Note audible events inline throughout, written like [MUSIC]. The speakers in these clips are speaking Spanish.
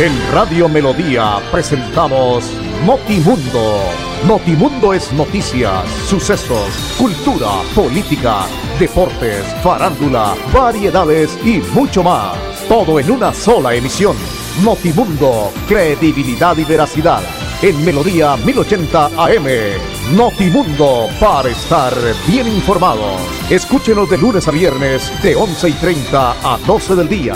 En Radio Melodía presentamos Notimundo. Notimundo es noticias, sucesos, cultura, política, deportes, farándula, variedades y mucho más. Todo en una sola emisión. Notimundo, credibilidad y veracidad. En Melodía 1080 AM. Notimundo, para estar bien informado. Escúchenos de lunes a viernes de 11 y 30 a 12 del día.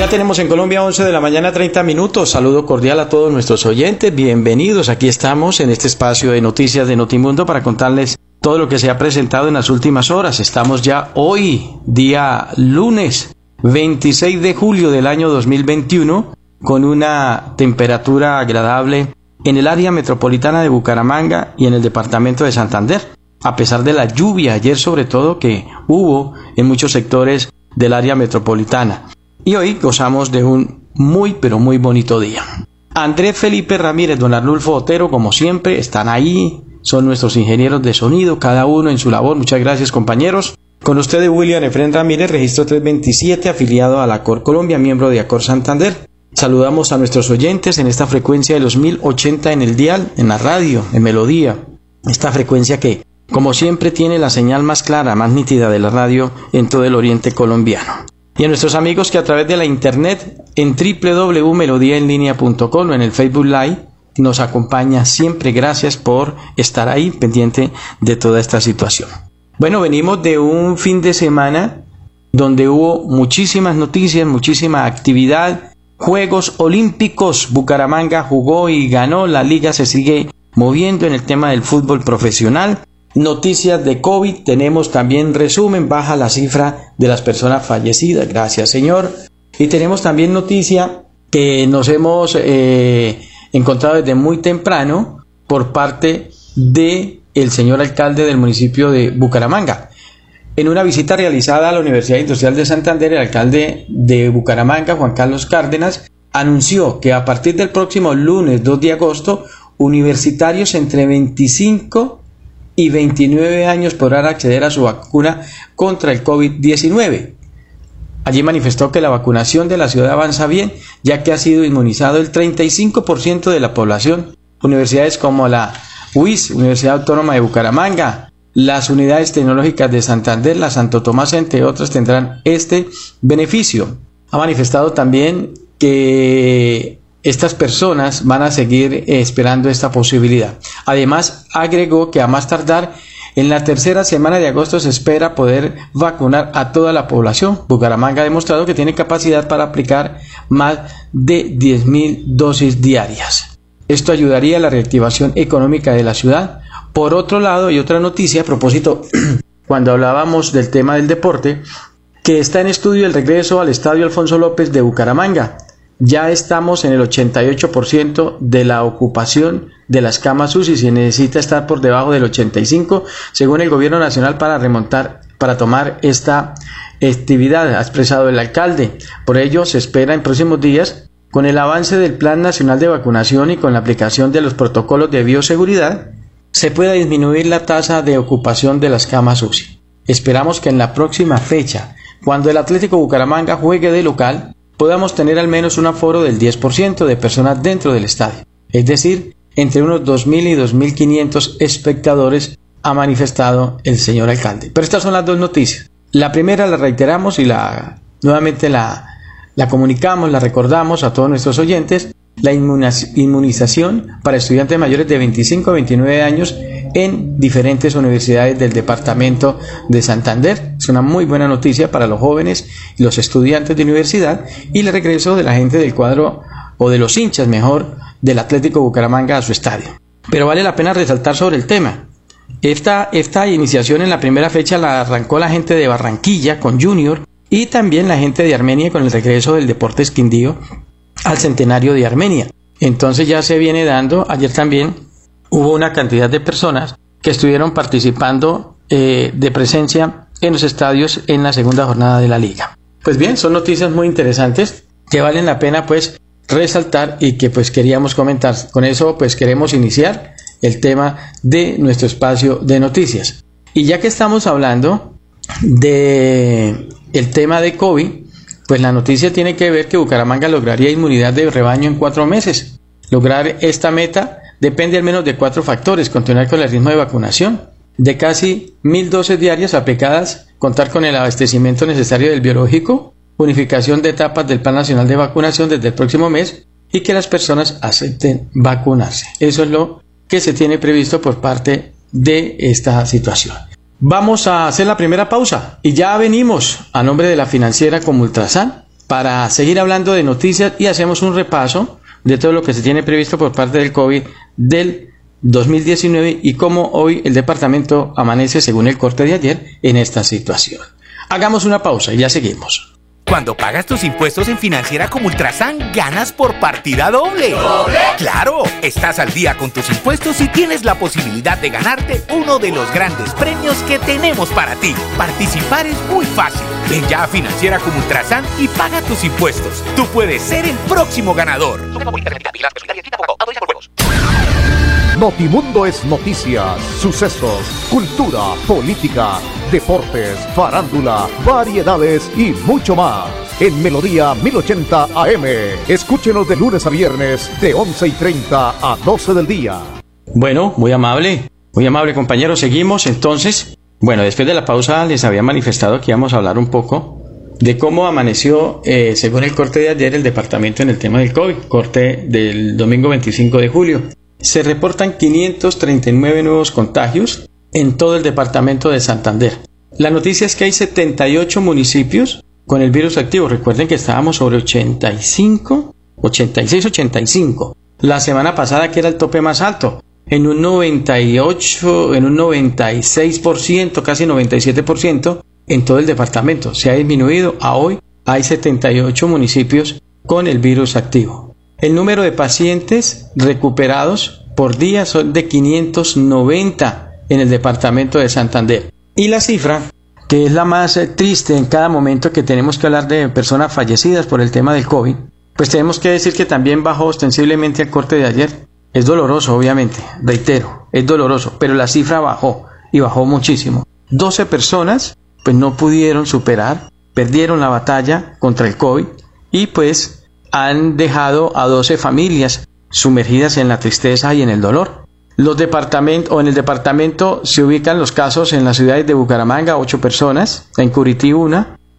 Ya tenemos en Colombia 11 de la mañana 30 minutos. Saludo cordial a todos nuestros oyentes. Bienvenidos. Aquí estamos en este espacio de noticias de Notimundo para contarles todo lo que se ha presentado en las últimas horas. Estamos ya hoy, día lunes 26 de julio del año 2021, con una temperatura agradable en el área metropolitana de Bucaramanga y en el departamento de Santander. A pesar de la lluvia ayer sobre todo que hubo en muchos sectores del área metropolitana y hoy gozamos de un muy pero muy bonito día. Andrés Felipe Ramírez, don Arnulfo Otero, como siempre, están ahí, son nuestros ingenieros de sonido, cada uno en su labor. Muchas gracias compañeros. Con ustedes William Efren Ramírez, registro 327, afiliado a la Cor Colombia, miembro de Acor Santander. Saludamos a nuestros oyentes en esta frecuencia de los 1080 en el dial, en la radio, en melodía. Esta frecuencia que, como siempre, tiene la señal más clara, más nítida de la radio en todo el oriente colombiano y a nuestros amigos que a través de la internet en www.melodiaenlinea.com o en el Facebook Live nos acompaña siempre. Gracias por estar ahí pendiente de toda esta situación. Bueno, venimos de un fin de semana donde hubo muchísimas noticias, muchísima actividad. Juegos Olímpicos, Bucaramanga jugó y ganó, la liga se sigue moviendo en el tema del fútbol profesional. Noticias de COVID, tenemos también resumen, baja la cifra de las personas fallecidas, gracias Señor. Y tenemos también noticia que nos hemos eh, encontrado desde muy temprano por parte de señor alcalde del municipio de Bucaramanga. En una visita realizada a la Universidad Industrial de Santander, el alcalde de Bucaramanga, Juan Carlos Cárdenas, anunció que a partir del próximo lunes 2 de agosto, universitarios entre 25 y 29 años podrán acceder a su vacuna contra el COVID-19. Allí manifestó que la vacunación de la ciudad avanza bien, ya que ha sido inmunizado el 35% de la población. Universidades como la UIS, Universidad Autónoma de Bucaramanga, las unidades tecnológicas de Santander, la Santo Tomás, entre otras, tendrán este beneficio. Ha manifestado también que estas personas van a seguir eh, esperando esta posibilidad. Además, agregó que a más tardar en la tercera semana de agosto se espera poder vacunar a toda la población. Bucaramanga ha demostrado que tiene capacidad para aplicar más de 10.000 dosis diarias. Esto ayudaría a la reactivación económica de la ciudad. Por otro lado, y otra noticia a propósito, [CLEARS THROAT] cuando hablábamos del tema del deporte, que está en estudio el regreso al Estadio Alfonso López de Bucaramanga ya estamos en el 88% de la ocupación de las camas UCI y necesita estar por debajo del 85 según el gobierno nacional para remontar para tomar esta actividad ha expresado el alcalde. Por ello se espera en próximos días con el avance del plan nacional de vacunación y con la aplicación de los protocolos de bioseguridad se pueda disminuir la tasa de ocupación de las camas UCI esperamos que en la próxima fecha cuando el Atlético Bucaramanga juegue de local podamos tener al menos un aforo del 10% de personas dentro del estadio, es decir, entre unos 2.000 y 2.500 espectadores ha manifestado el señor alcalde. Pero estas son las dos noticias. La primera la reiteramos y la nuevamente la, la comunicamos, la recordamos a todos nuestros oyentes, la inmunización para estudiantes mayores de 25 a 29 años en diferentes universidades del departamento de Santander. Es una muy buena noticia para los jóvenes y los estudiantes de universidad y el regreso de la gente del cuadro o de los hinchas mejor del Atlético Bucaramanga a su estadio. Pero vale la pena resaltar sobre el tema. Esta, esta iniciación en la primera fecha la arrancó la gente de Barranquilla con Junior y también la gente de Armenia con el regreso del Deportes Quindío al centenario de Armenia. Entonces ya se viene dando, ayer también hubo una cantidad de personas que estuvieron participando eh, de presencia en los estadios en la segunda jornada de la liga. Pues bien, son noticias muy interesantes que valen la pena pues resaltar y que pues queríamos comentar. Con eso pues queremos iniciar el tema de nuestro espacio de noticias. Y ya que estamos hablando de el tema de COVID, pues la noticia tiene que ver que Bucaramanga lograría inmunidad de rebaño en cuatro meses. Lograr esta meta depende al menos de cuatro factores. Continuar con el ritmo de vacunación, de casi mil dosis diarias aplicadas, contar con el abastecimiento necesario del biológico, unificación de etapas del Plan Nacional de Vacunación desde el próximo mes y que las personas acepten vacunarse. Eso es lo que se tiene previsto por parte de esta situación. Vamos a hacer la primera pausa y ya venimos a nombre de la financiera como Ultrasan para seguir hablando de noticias y hacemos un repaso de todo lo que se tiene previsto por parte del COVID del 2019 y cómo hoy el departamento amanece según el corte de ayer en esta situación. Hagamos una pausa y ya seguimos. Cuando pagas tus impuestos en Financiera como Ultrasan, ganas por partida doble. ¿Doble? ¡Claro! Estás al día con tus impuestos y tienes la posibilidad de ganarte uno de los grandes premios que tenemos para ti. Participar es muy fácil. Ven ya a Financiera como Ultrasan y paga tus impuestos. Tú puedes ser el próximo ganador. Notimundo es noticias, sucesos, cultura, política, deportes, farándula, variedades y mucho más. En Melodía 1080 AM. Escúchenos de lunes a viernes de 11 y 30 a 12 del día. Bueno, muy amable, muy amable compañero. Seguimos entonces. Bueno, después de la pausa les había manifestado que íbamos a hablar un poco de cómo amaneció, eh, según el corte de ayer, el departamento en el tema del COVID, corte del domingo 25 de julio. Se reportan 539 nuevos contagios en todo el departamento de Santander. La noticia es que hay 78 municipios con el virus activo. Recuerden que estábamos sobre 85, 86, 85. La semana pasada que era el tope más alto, en un 98, en un 96%, casi 97% en todo el departamento. Se ha disminuido a hoy hay 78 municipios con el virus activo. El número de pacientes recuperados por día son de 590 en el departamento de Santander. Y la cifra, que es la más eh, triste en cada momento que tenemos que hablar de personas fallecidas por el tema del COVID, pues tenemos que decir que también bajó ostensiblemente el corte de ayer. Es doloroso, obviamente, reitero, es doloroso, pero la cifra bajó y bajó muchísimo. 12 personas pues no pudieron superar, perdieron la batalla contra el COVID y pues han dejado a 12 familias sumergidas en la tristeza y en el dolor. Los departamentos, o en el departamento se ubican los casos en las ciudades de Bucaramanga, 8 personas, en Curití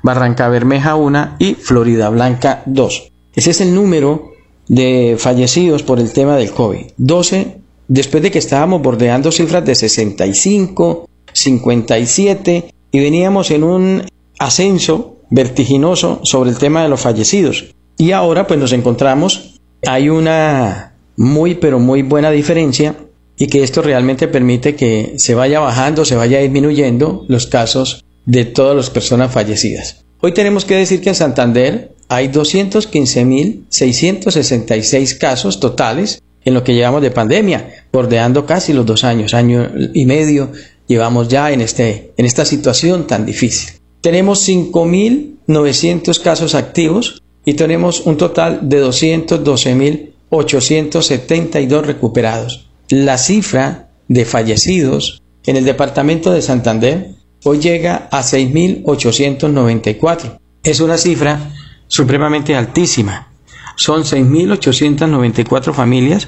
Barranca Bermeja una y Florida Blanca 2. Ese es el número de fallecidos por el tema del COVID. 12 después de que estábamos bordeando cifras de 65, 57 y veníamos en un ascenso vertiginoso sobre el tema de los fallecidos. Y ahora pues nos encontramos, hay una muy pero muy buena diferencia y que esto realmente permite que se vaya bajando, se vaya disminuyendo los casos de todas las personas fallecidas. Hoy tenemos que decir que en Santander hay 215.666 casos totales en lo que llevamos de pandemia, bordeando casi los dos años, año y medio llevamos ya en, este, en esta situación tan difícil. Tenemos 5.900 casos activos y tenemos un total de 212.872 recuperados. La cifra de fallecidos en el departamento de Santander hoy llega a 6.894. Es una cifra supremamente altísima. Son 6.894 familias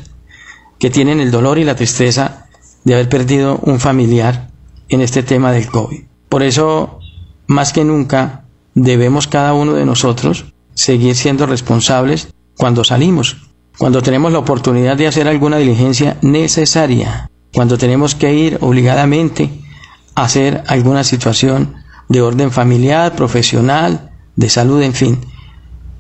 que tienen el dolor y la tristeza de haber perdido un familiar en este tema del COVID. Por eso, más que nunca, debemos cada uno de nosotros seguir siendo responsables cuando salimos, cuando tenemos la oportunidad de hacer alguna diligencia necesaria, cuando tenemos que ir obligadamente a hacer alguna situación de orden familiar, profesional, de salud, en fin,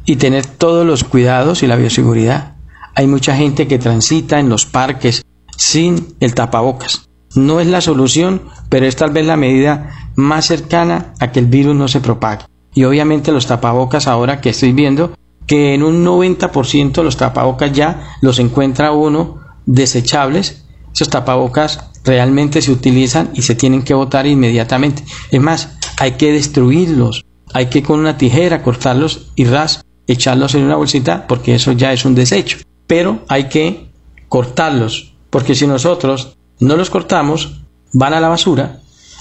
y tener todos los cuidados y la bioseguridad. Hay mucha gente que transita en los parques sin el tapabocas. No es la solución, pero es tal vez la medida más cercana a que el virus no se propague. Y obviamente los tapabocas ahora que estoy viendo que en un 90% los tapabocas ya los encuentra uno desechables. Esos tapabocas realmente se utilizan y se tienen que botar inmediatamente. Es más, hay que destruirlos. Hay que con una tijera cortarlos y ras echarlos en una bolsita porque eso ya es un desecho. Pero hay que cortarlos porque si nosotros no los cortamos, van a la basura.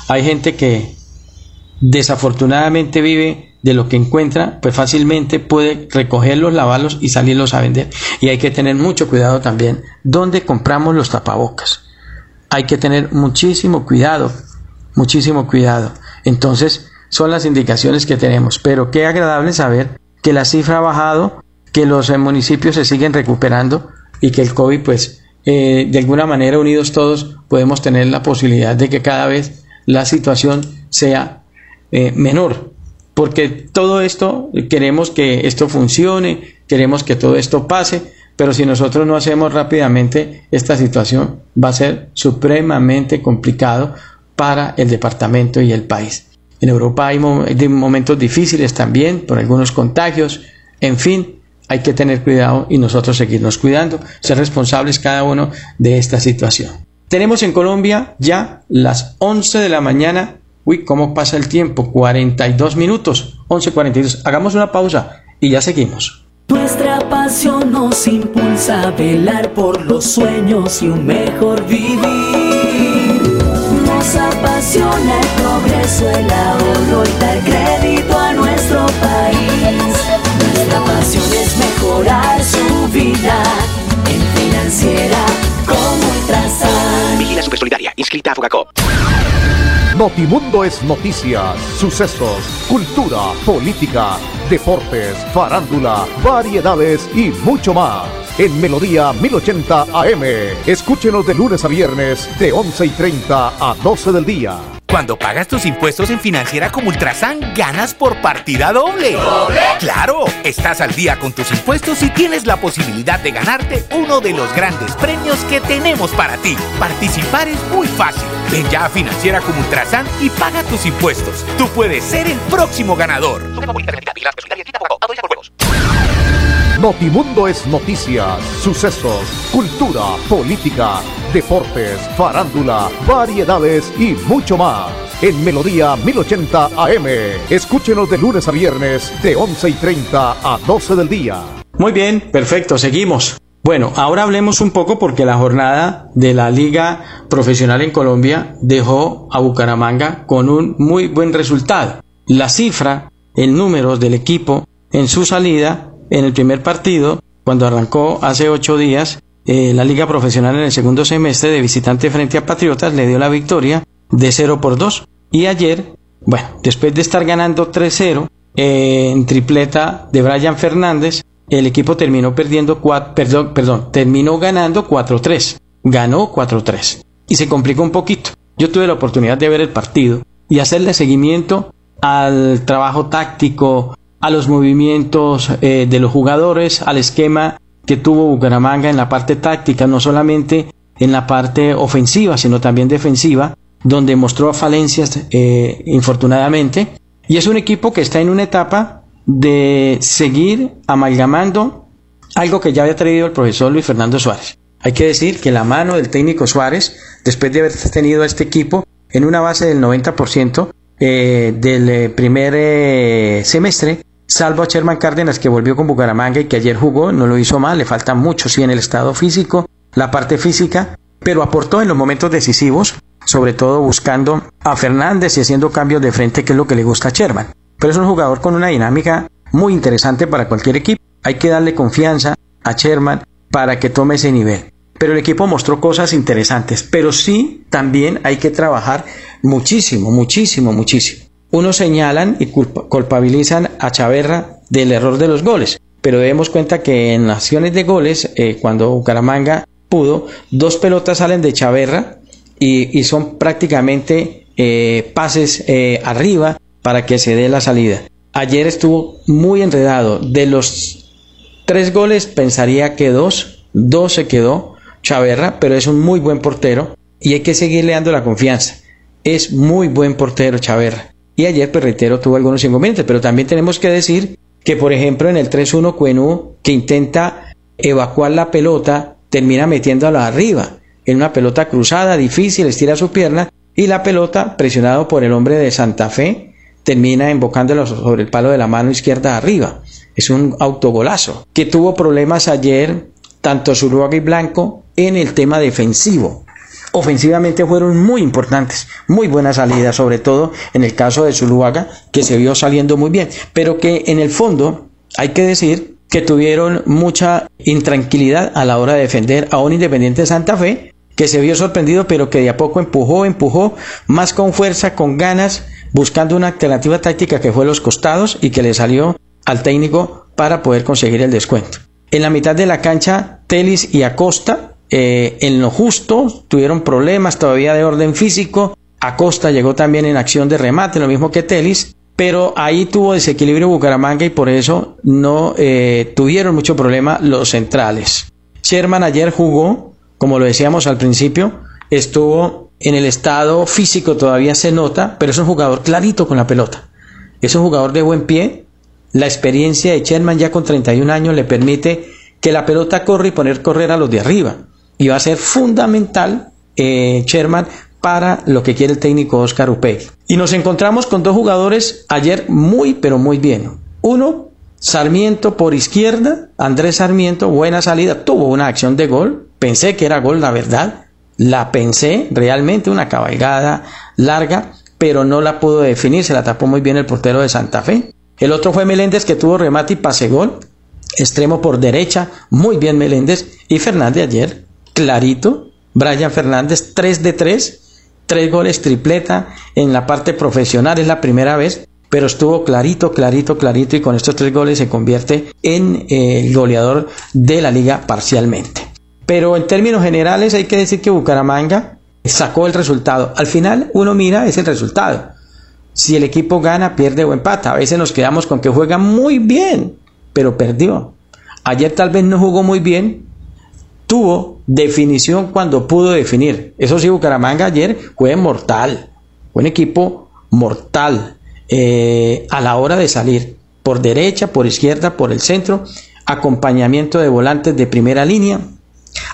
Hay gente que desafortunadamente vive de lo que encuentra, pues fácilmente puede recogerlos, lavarlos y salirlos a vender. Y hay que tener mucho cuidado también donde compramos los tapabocas. Hay que tener muchísimo cuidado, muchísimo cuidado. Entonces, son las indicaciones que tenemos. Pero qué agradable saber que la cifra ha bajado, que los municipios se siguen recuperando y que el COVID, pues, eh, de alguna manera, unidos todos, podemos tener la posibilidad de que cada vez la situación sea eh, menor porque todo esto, queremos que esto funcione, queremos que todo esto pase, pero si nosotros no hacemos rápidamente esta situación, va a ser supremamente complicado para el departamento y el país. En Europa hay momentos difíciles también por algunos contagios, en fin, hay que tener cuidado y nosotros seguirnos cuidando, ser responsables cada uno de esta situación. Tenemos en Colombia ya las 11 de la mañana Uy, ¿cómo pasa el tiempo? 42 minutos, 11.42. Hagamos una pausa y ya seguimos. Nuestra pasión nos impulsa a velar por los sueños y un mejor vivir. Nos apasiona el progreso, el ahorro y dar crédito a nuestro país. Nuestra pasión es mejorar su vida en financiera como Ultrasan. Vigila Supersolidaria, inscrita a Fogacop. Notimundo es noticias, sucesos, cultura, política, deportes, farándula, variedades y mucho más. En Melodía 1080 AM. Escúchenos de lunes a viernes de 11 y 30 a 12 del día. Cuando pagas tus impuestos en Financiera como Ultrasan, ganas por partida doble. ¿Doble? ¡Claro! Estás al día con tus impuestos y tienes la posibilidad de ganarte uno de los grandes premios que tenemos para ti. Participar es muy fácil. Ven ya a Financiera como Ultrasan y paga tus impuestos. Tú puedes ser el próximo ganador. Notimundo es noticias, sucesos, cultura, política, deportes, farándula, variedades y mucho más. En Melodía 1080 AM. Escúchenos de lunes a viernes de 11 y 30 a 12 del día. Muy bien, perfecto, seguimos. Bueno, ahora hablemos un poco porque la jornada de la Liga Profesional en Colombia dejó a Bucaramanga con un muy buen resultado. La cifra, el número del equipo en su salida en el primer partido, cuando arrancó hace ocho días, eh, la liga profesional en el segundo semestre de visitante frente a Patriotas le dio la victoria de 0 por 2. Y ayer, bueno, después de estar ganando 3-0 eh, en tripleta de Brian Fernández, el equipo terminó perdiendo perdón, perdón, terminó ganando 4-3. Ganó 4-3. Y se complicó un poquito. Yo tuve la oportunidad de ver el partido y hacerle seguimiento al trabajo táctico, a los movimientos eh, de los jugadores, al esquema que tuvo Bucaramanga en la parte táctica, no solamente en la parte ofensiva, sino también defensiva, donde mostró falencias eh, infortunadamente. Y es un equipo que está en una etapa de seguir amalgamando algo que ya había traído el profesor Luis Fernando Suárez. Hay que decir que la mano del técnico Suárez, después de haber tenido a este equipo en una base del 90% eh, del primer semestre, salvo a Sherman Cárdenas que volvió con Bucaramanga y que ayer jugó, no lo hizo mal, le falta mucho sí en el estado físico, la parte física, pero aportó en los momentos decisivos, sobre todo buscando a Fernández y haciendo cambios de frente, que es lo que le gusta a Sherman. Pero es un jugador con una dinámica muy interesante para cualquier equipo. Hay que darle confianza a Sherman para que tome ese nivel. Pero el equipo mostró cosas interesantes, pero sí también hay que trabajar muchísimo, muchísimo, muchísimo. Unos señalan y culpabilizan a Chaverra del error de los goles, pero demos cuenta que en acciones de goles, eh, cuando Bucaramanga pudo, dos pelotas salen de Chaverra y, son prácticamente eh, pases eh, arriba para que se dé la salida. Ayer estuvo muy enredado. De los tres goles pensaría que dos, dos se quedó Chaverra, pero es un muy buen portero y hay que seguirle dando la confianza. Es muy buen portero Chaverra. Y ayer, pues tuvo algunos inconvenientes, pero también tenemos que decir que, por ejemplo, en el 3-1 Cuenú, que intenta evacuar la pelota, termina metiéndola arriba, en una pelota cruzada, difícil, estira su pierna, y la pelota, presionado por el hombre de Santa Fe, termina embocándola sobre el palo de la mano izquierda arriba. Es un autogolazo, que tuvo problemas ayer, tanto Zuluaga y Blanco, en el tema defensivo. Ofensivamente fueron muy importantes, muy buena salida, sobre todo en el caso de Zuluaga, que se vio saliendo muy bien, pero que en el fondo hay que decir que tuvieron mucha intranquilidad a la hora de defender a un Independiente Santa Fe, que se vio sorprendido, pero que de a poco empujó, empujó, más con fuerza, con ganas, buscando una alternativa táctica que fue los costados y que le salió al técnico para poder conseguir el descuento. En la mitad de la cancha, Telis y Acosta, eh, en lo justo, tuvieron problemas todavía de orden físico. Acosta llegó también en acción de remate, lo mismo que Telis, pero ahí tuvo desequilibrio Bucaramanga y por eso no eh, tuvieron mucho problema los centrales. Sherman ayer jugó, como lo decíamos al principio, estuvo en el estado físico, todavía se nota, pero es un jugador clarito con la pelota. Es un jugador de buen pie. La experiencia de Sherman ya con 31 años le permite que la pelota corra y poner correr a los de arriba. Y va a ser fundamental eh, Sherman para lo que quiere el técnico Oscar Upegui. Y nos encontramos con dos jugadores ayer muy, pero muy bien. Uno, Sarmiento por izquierda, Andrés Sarmiento, buena salida, tuvo una acción de gol, pensé que era gol, la verdad, la pensé realmente, una cabalgada larga, pero no la pudo definir, se la tapó muy bien el portero de Santa Fe. El otro fue Meléndez que tuvo remate y pase gol, extremo por derecha, muy bien Meléndez, y Fernández ayer, clarito, Brian Fernández, 3 de 3, tres goles tripleta en la parte profesional, es la primera vez, pero estuvo clarito, clarito, clarito y con estos tres goles se convierte en eh, el goleador de la liga parcialmente. Pero en términos generales hay que decir que Bucaramanga sacó el resultado. Al final uno mira es el resultado. Si el equipo gana, pierde o empata. A veces nos quedamos con que juega muy bien, pero perdió. Ayer tal vez no jugó muy bien, tuvo definición cuando pudo definir. Eso sí, Bucaramanga ayer fue mortal, un equipo mortal eh, a la hora de salir, por derecha, por izquierda, por el centro, acompañamiento de volantes de primera línea,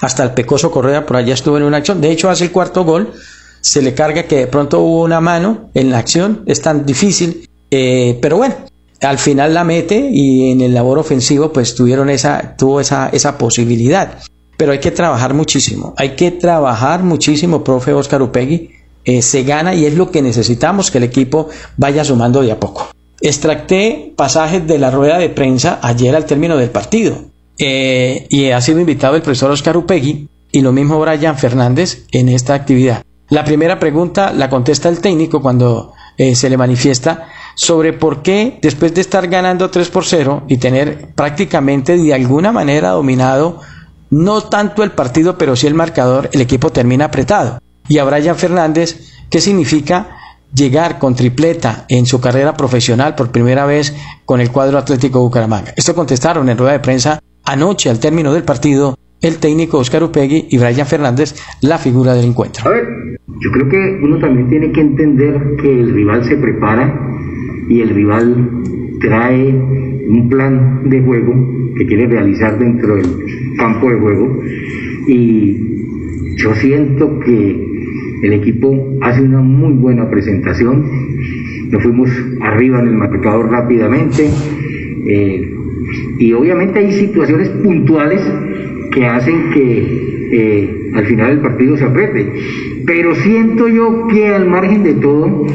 hasta el Pecoso Correa por allá estuvo en una acción, de hecho hace el cuarto gol, se le carga que de pronto hubo una mano en la acción, es tan difícil, eh, pero bueno, al final la mete y en el labor ofensivo pues tuvieron esa, tuvo esa, esa posibilidad pero hay que trabajar muchísimo, hay que trabajar muchísimo, profe Oscar Upegui, eh, se gana y es lo que necesitamos que el equipo vaya sumando de a poco. Extracté pasajes de la rueda de prensa ayer al término del partido eh, y ha sido invitado el profesor Oscar Upegui y lo mismo Brian Fernández en esta actividad. La primera pregunta la contesta el técnico cuando eh, se le manifiesta sobre por qué después de estar ganando 3 por 0 y tener prácticamente de alguna manera dominado no tanto el partido, pero sí el marcador, el equipo termina apretado. Y a Brian Fernández, ¿qué significa llegar con tripleta en su carrera profesional por primera vez con el cuadro Atlético Bucaramanga? Esto contestaron en rueda de prensa anoche al término del partido el técnico Oscar Upegui y Brian Fernández, la figura del encuentro. A ver, yo creo que uno también tiene que entender que el rival se prepara y el rival trae un plan de juego que quiere realizar dentro del campo de juego. Y yo siento que el equipo hace una muy buena presentación, nos fuimos arriba en el marcador rápidamente. Eh, y obviamente hay situaciones puntuales que hacen que eh, al final el partido se apriete, pero siento yo que al margen de todo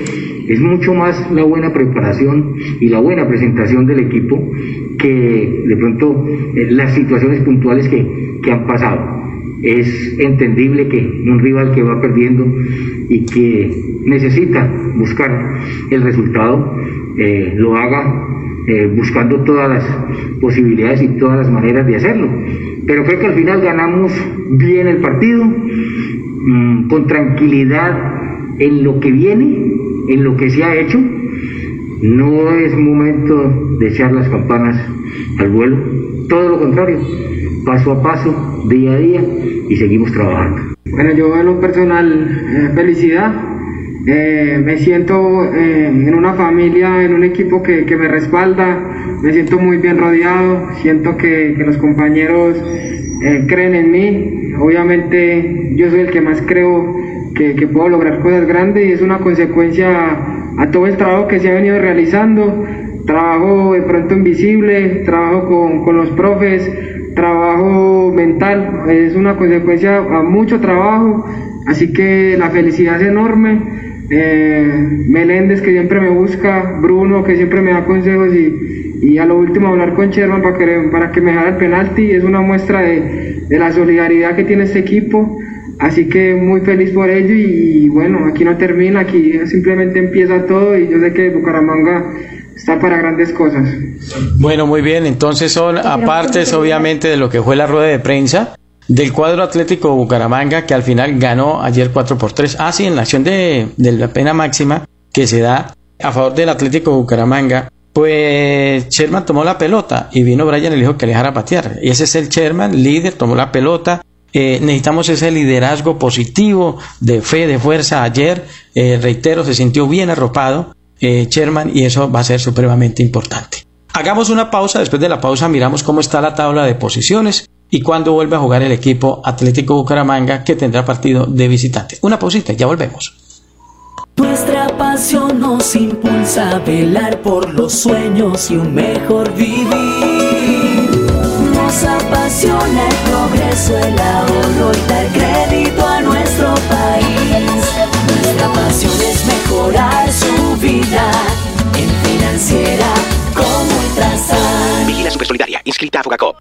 es mucho más la buena preparación y la buena presentación del equipo que de pronto eh, las situaciones puntuales que, han pasado. Es entendible que un rival que va perdiendo y que necesita buscar el resultado eh, lo haga eh, buscando todas las posibilidades y todas las maneras de hacerlo. Pero creo que al final ganamos bien el partido, mm, con tranquilidad en lo que viene en lo que se ha hecho, no es momento de echar las campanas al vuelo, todo lo contrario, paso a paso, día a día y seguimos trabajando. Bueno, yo en lo personal, eh, felicidad. Eh, me siento eh, en una familia, en un equipo que, me respalda, me siento muy bien rodeado, siento que, los compañeros creen en mí. Obviamente yo soy el que más creo que, puedo lograr cosas grandes y es una consecuencia a todo el trabajo que se ha venido realizando, trabajo de pronto invisible, trabajo con, con los profes, trabajo mental, es una consecuencia a mucho trabajo, Así que la felicidad es enorme. Eh, Meléndez que siempre me busca, Bruno que siempre me da consejos y, y a lo último hablar con Sherman para que, para que me haga el penalti es una muestra de, de la solidaridad que tiene este equipo. Así que muy feliz por ello y, bueno, aquí no termina, aquí simplemente empieza todo y yo sé que Bucaramanga está para grandes cosas. Bueno, muy bien, entonces son apartes obviamente de lo que fue la rueda de prensa del cuadro Atlético Bucaramanga que al final ganó ayer 4 por 3. Ah, sí, en la acción de, de la pena máxima que se da a favor del Atlético Bucaramanga, pues Sherman tomó la pelota y vino Brian y le dijo que le dejara patear. Y ese es el Sherman, líder, tomó la pelota. Eh, necesitamos ese liderazgo positivo de fe, de fuerza. Ayer, eh, reitero, se sintió bien arropado eh, Sherman y eso va a ser supremamente importante. Hagamos una pausa, después de la pausa miramos cómo está la tabla de posiciones y cuándo vuelve a jugar el equipo Atlético Bucaramanga que tendrá partido de visitante. Una pausita, ya volvemos. Nuestra pasión nos impulsa a velar por los sueños y un mejor vivir. Nos apasiona el progreso, el ahorro y dar crédito a nuestro país. Nuestra pasión es mejorar su vida en financiera como Ultrasan. Vigila Supersolidaria, inscrita a Fogacop.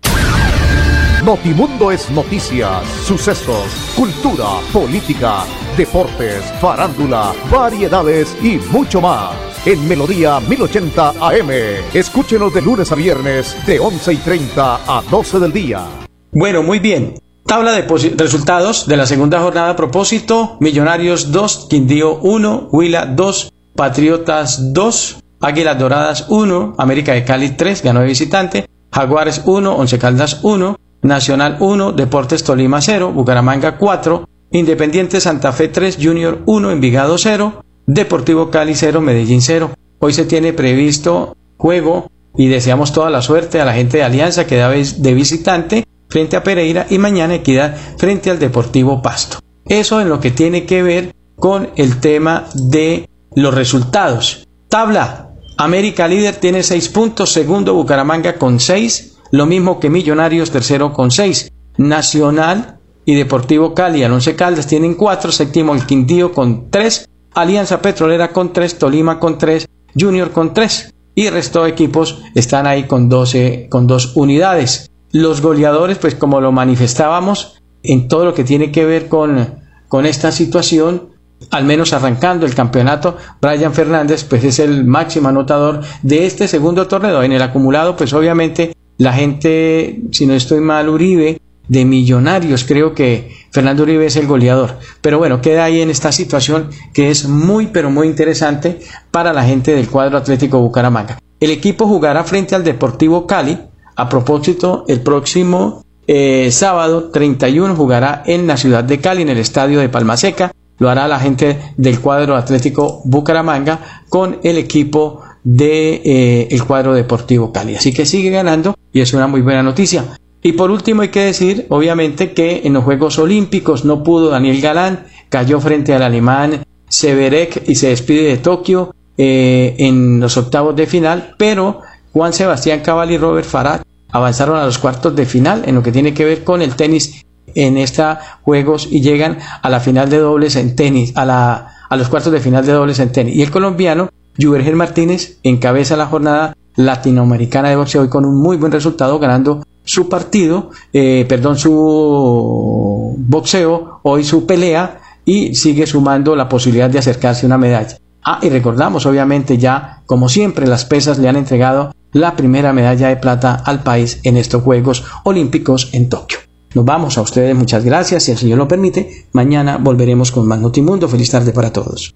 Notimundo es noticias, sucesos, cultura, política, deportes, farándula, variedades y mucho más. En Melodía 1080 AM. Escúchenos de lunes a viernes de 11 y 30 a 12 del día. Bueno, muy bien. Tabla de resultados de la segunda jornada a propósito. Millonarios 2, Quindío 1, Huila 2, Patriotas 2, Águilas Doradas 1, América de Cali 3, ganó de visitante, Jaguares 1, Once Caldas 1, Nacional 1, Deportes Tolima 0, Bucaramanga 4, Independiente Santa Fe 3, Junior 1, Envigado 0, Deportivo Cali 0, Medellín 0. Hoy se tiene previsto juego y deseamos toda la suerte a la gente de Alianza que da de visitante frente a Pereira y mañana Equidad frente al Deportivo Pasto. Eso en lo que tiene que ver con el tema de los resultados. Tabla. América líder tiene 6 puntos, segundo Bucaramanga con 6, lo mismo que Millonarios tercero con 6. Nacional y Deportivo Cali, al Once Caldas tienen 4, séptimo el Quindío con 3, Alianza Petrolera con 3, Tolima con 3, Junior con 3 y el resto de equipos están ahí con 12 con 2 unidades. Los goleadores, pues como lo manifestábamos en todo lo que tiene que ver con, con esta situación, al menos arrancando el campeonato, Brian Fernández pues es el máximo anotador de este segundo torneo. En el acumulado, pues obviamente la gente, si no estoy mal, Uribe, de Millonarios, creo que Fernando Uribe es el goleador. Pero bueno, queda ahí en esta situación que es muy, pero muy interesante para la gente del cuadro Atlético Bucaramanga. El equipo jugará frente al Deportivo Cali. A propósito, el próximo eh, sábado 31 jugará en la ciudad de Cali, en el estadio de Palmaseca. Lo hará la gente del cuadro Atlético Bucaramanga con el equipo de eh, el cuadro Deportivo Cali. Así que sigue ganando y es una muy buena noticia. Y por último hay que decir, obviamente, que en los Juegos Olímpicos no pudo Daniel Galán, cayó frente al alemán Severek y se despide de Tokio eh, en los octavos de final, pero Juan Sebastián Cabal y Robert Farah avanzaron a los cuartos de final en lo que tiene que ver con el tenis en estos juegos y llegan a la final de dobles en tenis, a, la, a los cuartos de final de dobles en tenis. Y el colombiano, Juvergen Martínez, encabeza la jornada latinoamericana de boxeo hoy con un muy buen resultado, ganando su partido, eh, perdón, su boxeo, hoy su pelea, y sigue sumando la posibilidad de acercarse a una medalla. Ah, y recordamos, obviamente, ya, como siempre, las pesas le han entregado la primera medalla de plata al país en estos Juegos Olímpicos en Tokio. Nos vamos a ustedes, muchas gracias, si el Señor lo permite. Mañana volveremos con más Notimundo. Feliz tarde para todos.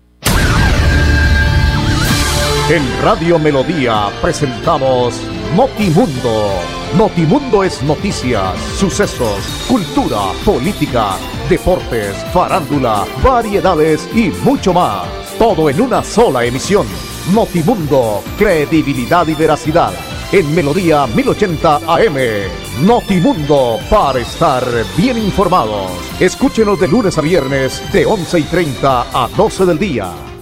En Radio Melodía presentamos Notimundo. Notimundo es noticias, sucesos, cultura, política, deportes, farándula, variedades y mucho más. Todo en una sola emisión. Notimundo, credibilidad y veracidad. En Melodía 1080 AM. Notimundo, para estar bien informados. Escúchenos de lunes a viernes de 11 y 30 a 12 del día.